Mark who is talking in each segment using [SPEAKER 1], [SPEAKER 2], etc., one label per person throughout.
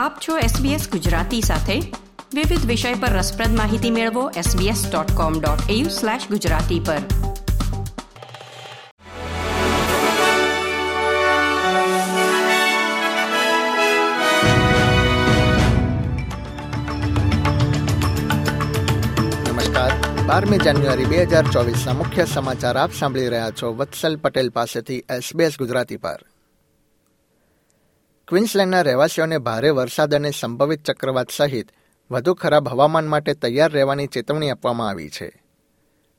[SPEAKER 1] આપ છો SBS ગુજરાતી સાથે. વિવિધ વિષય પર રસપ્રદ માહિતી મેળવો sbs.com.au/gujarati પર.
[SPEAKER 2] નમસ્કાર. બારમી જાન્યુઆરી બે હજાર ચોવીસના મુખ્ય સમાચાર આપ સાંભળી રહ્યા છો. વત્સલ પટેલ પાસેથી એસબીએસ ગુજરાતી પર. ક્વિન્સલેન્ડના રહેવાસીઓને ભારે વરસાદ અને સંભવિત ચક્રવાત સહિત વધુ ખરાબ હવામાન માટે તૈયાર રહેવાની ચેતવણી આપવામાં આવી છે.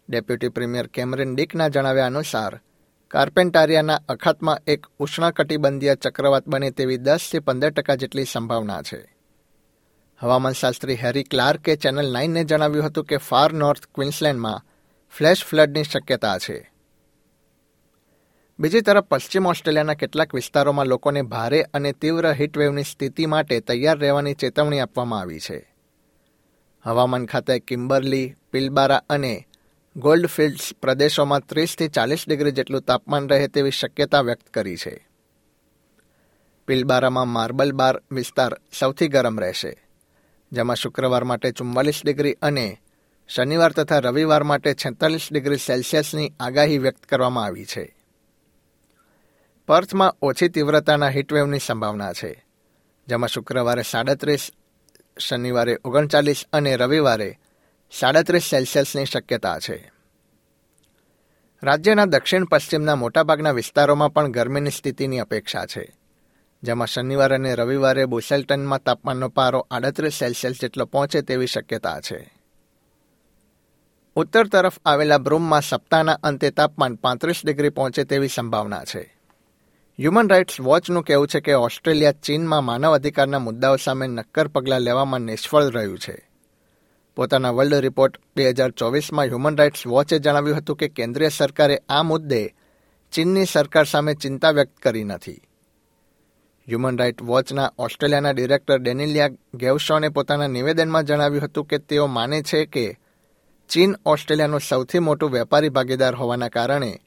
[SPEAKER 2] ડેપ્યુટી પ્રીમિયર કેમરિન ડિકના જણાવ્યા અનુસાર, કાર્પેન્ટારિયાના અખાતમાં એક ઉષ્ણકટિબંધીય ચક્રવાત બને તેવી દસથી પંદર ટકા જેટલી સંભાવના છે. હવામાનશાસ્ત્રી હેરી ક્લાર્કે ચેનલ નાઇનને જણાવ્યું હતું કે ફાર નોર્થ ક્વિન્સલેન્ડમાં ફ્લેશ ફ્લડની શક્યતા છે. બીજી તરફ પશ્ચિમ ઓસ્ટ્રેલિયાના કેટલાક વિસ્તારોમાં લોકોને ભારે અને તીવ્ર હીટવેવની સ્થિતિ માટે તૈયાર રહેવાની ચેતવણી આપવામાં આવી છે. હવામાન ખાતે કિમ્બરલી, પિલબારા અને ગોલ્ડફિલ્ડ્સ પ્રદેશોમાં ત્રીસથી ચાલીસ ડિગ્રી જેટલું તાપમાન રહે તેવી શક્યતા વ્યક્ત કરી છે. પિલબારામાં માર્બલ બાર વિસ્તાર સૌથી ગરમ રહેશે, જેમાં શુક્રવાર માટે ચુમ્માલીસ ડિગ્રી અને શનિવાર તથા રવિવાર માટે છેતાલીસ ડિગ્રી સેલ્સિયસની આગાહી વ્યક્ત કરવામાં આવી છે. પર્થમાં ઓછી તીવ્રતાના હીટવેવની સંભાવના છે, જેમાં શુક્રવારે સાડત્રીસ, શનિવારે ઓગણચાલીસ અને રવિવારે સાડત્રીસ સેલ્સિયસની શક્યતા છે. રાજ્યના દક્ષિણ પશ્ચિમના મોટાભાગના વિસ્તારોમાં પણ ગરમીની સ્થિતિની અપેક્ષા છે, જેમાં શનિવાર અને રવિવારે બોસેલ્ટનમાં તાપમાનનો પારો આડત્રીસ સેલ્સિયસ જેટલો પહોંચે તેવી શક્યતા છે. ઉત્તર તરફ આવેલા બ્રૂમમાં સપ્તાહના અંતે તાપમાન પાંત્રીસ ડિગ્રી પહોંચે તેવી સંભાવના છે. હ્યુમન રાઇટ્સ વોચનું કહેવું છે કે ઓસ્ટ્રેલિયા ચીનમાં માનવ અધિકારના મુદ્દાઓ સામે નક્કર પગલાં લેવામાં નિષ્ફળ રહ્યું છે. પોતાના વર્લ્ડ રિપોર્ટ બે હજાર ચોવીસમાં હ્યુમન રાઇટ્સ વોચે જણાવ્યું હતું કે કેન્દ્રીય સરકારે આ મુદ્દે ચીનની સરકાર સામે ચિંતા વ્યક્ત કરી નથી. હ્યુમન રાઇટ વોચના ઓસ્ટ્રેલિયાના ડિરેક્ટર ડેનિલિયા ગેવશોને પોતાના નિવેદનમાં જણાવ્યું હતું કે તેઓ માને છે કે ચીન ઓસ્ટ્રેલિયાનું સૌથી મોટું વેપારી ભાગીદાર હોવાના કારણે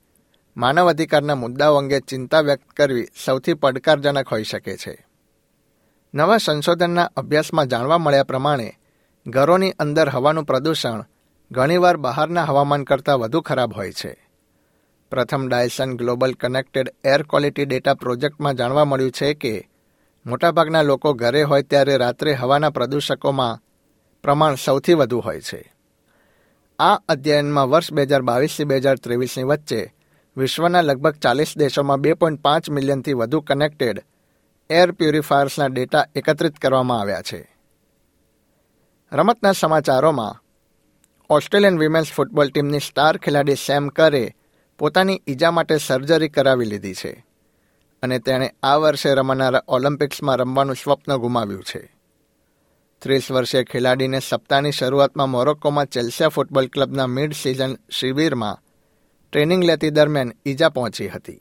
[SPEAKER 2] માનવ અધિકારના મુદ્દાઓ અંગે ચિંતા વ્યક્ત કરવી સૌથી પડકારજનક હોઈ શકે છે. નવા સંશોધનના અભ્યાસમાં જાણવા મળ્યા પ્રમાણે, ઘરોની અંદર હવાનું પ્રદૂષણ ઘણીવાર બહારના હવામાન કરતાં વધુ ખરાબ હોય છે. પ્રથમ Dyson global connected air quality data પ્રોજેક્ટમાં જાણવા મળ્યું છે કે, મોટાભાગના લોકો ઘરે હોય ત્યારે રાત્રે હવાના પ્રદૂષકોમાં પ્રમાણ સૌથી વધુ હોય છે. આ અધ્યયનમાં વર્ષ બે હજાર બાવીસથી બે હજાર ત્રેવીસની વચ્ચે વિશ્વના લગભગ ચાલીસ દેશોમાં બે પોઈન્ટ પાંચ મિલિયનથી વધુ કનેક્ટેડ એર પ્યુરિફાયર્સના ડેટા એકત્રિત કરવામાં આવ્યા છે. રમતના સમાચારોમાં, ઓસ્ટ્રેલિયન વિમેન્સ ફૂટબોલ ટીમની સ્ટાર ખેલાડી સેમ કરે પોતાની ઈજા માટે સર્જરી કરાવી લીધી છે અને તેણે આ વર્ષે રમાનારા ઓલિમ્પિક્સમાં રમવાનું સ્વપ્ન ગુમાવ્યું છે. ત્રીસ વર્ષીય ખેલાડીને સપ્તાહની શરૂઆતમાં મોરોક્કોમાં ચેલ્સિયા ફૂટબોલ ક્લબના મિડ સિઝન શિબિરમાં ટ્રેનિંગ લેતી દરમિયાન ઈજા પહોંચી હતી.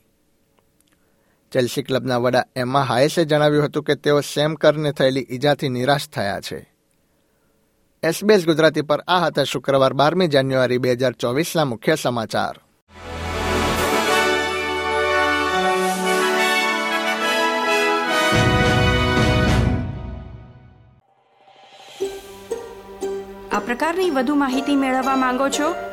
[SPEAKER 2] ચેલ્સી ક્લબના વડા એમા હાયસે જણાવ્યું હતું કે તેઓ સેમ કરને થયેલી ઈજાથી નિરાશ થયા છે. એસબીએસ ગુજરાતી પર આ હતા શુક્રવાર બારમી જાન્યુઆરી બે હજાર ચોવીસના મુખ્ય સમાચાર.
[SPEAKER 1] આ પ્રકારની વધુ માહિતી મેળવવા માંગો છો?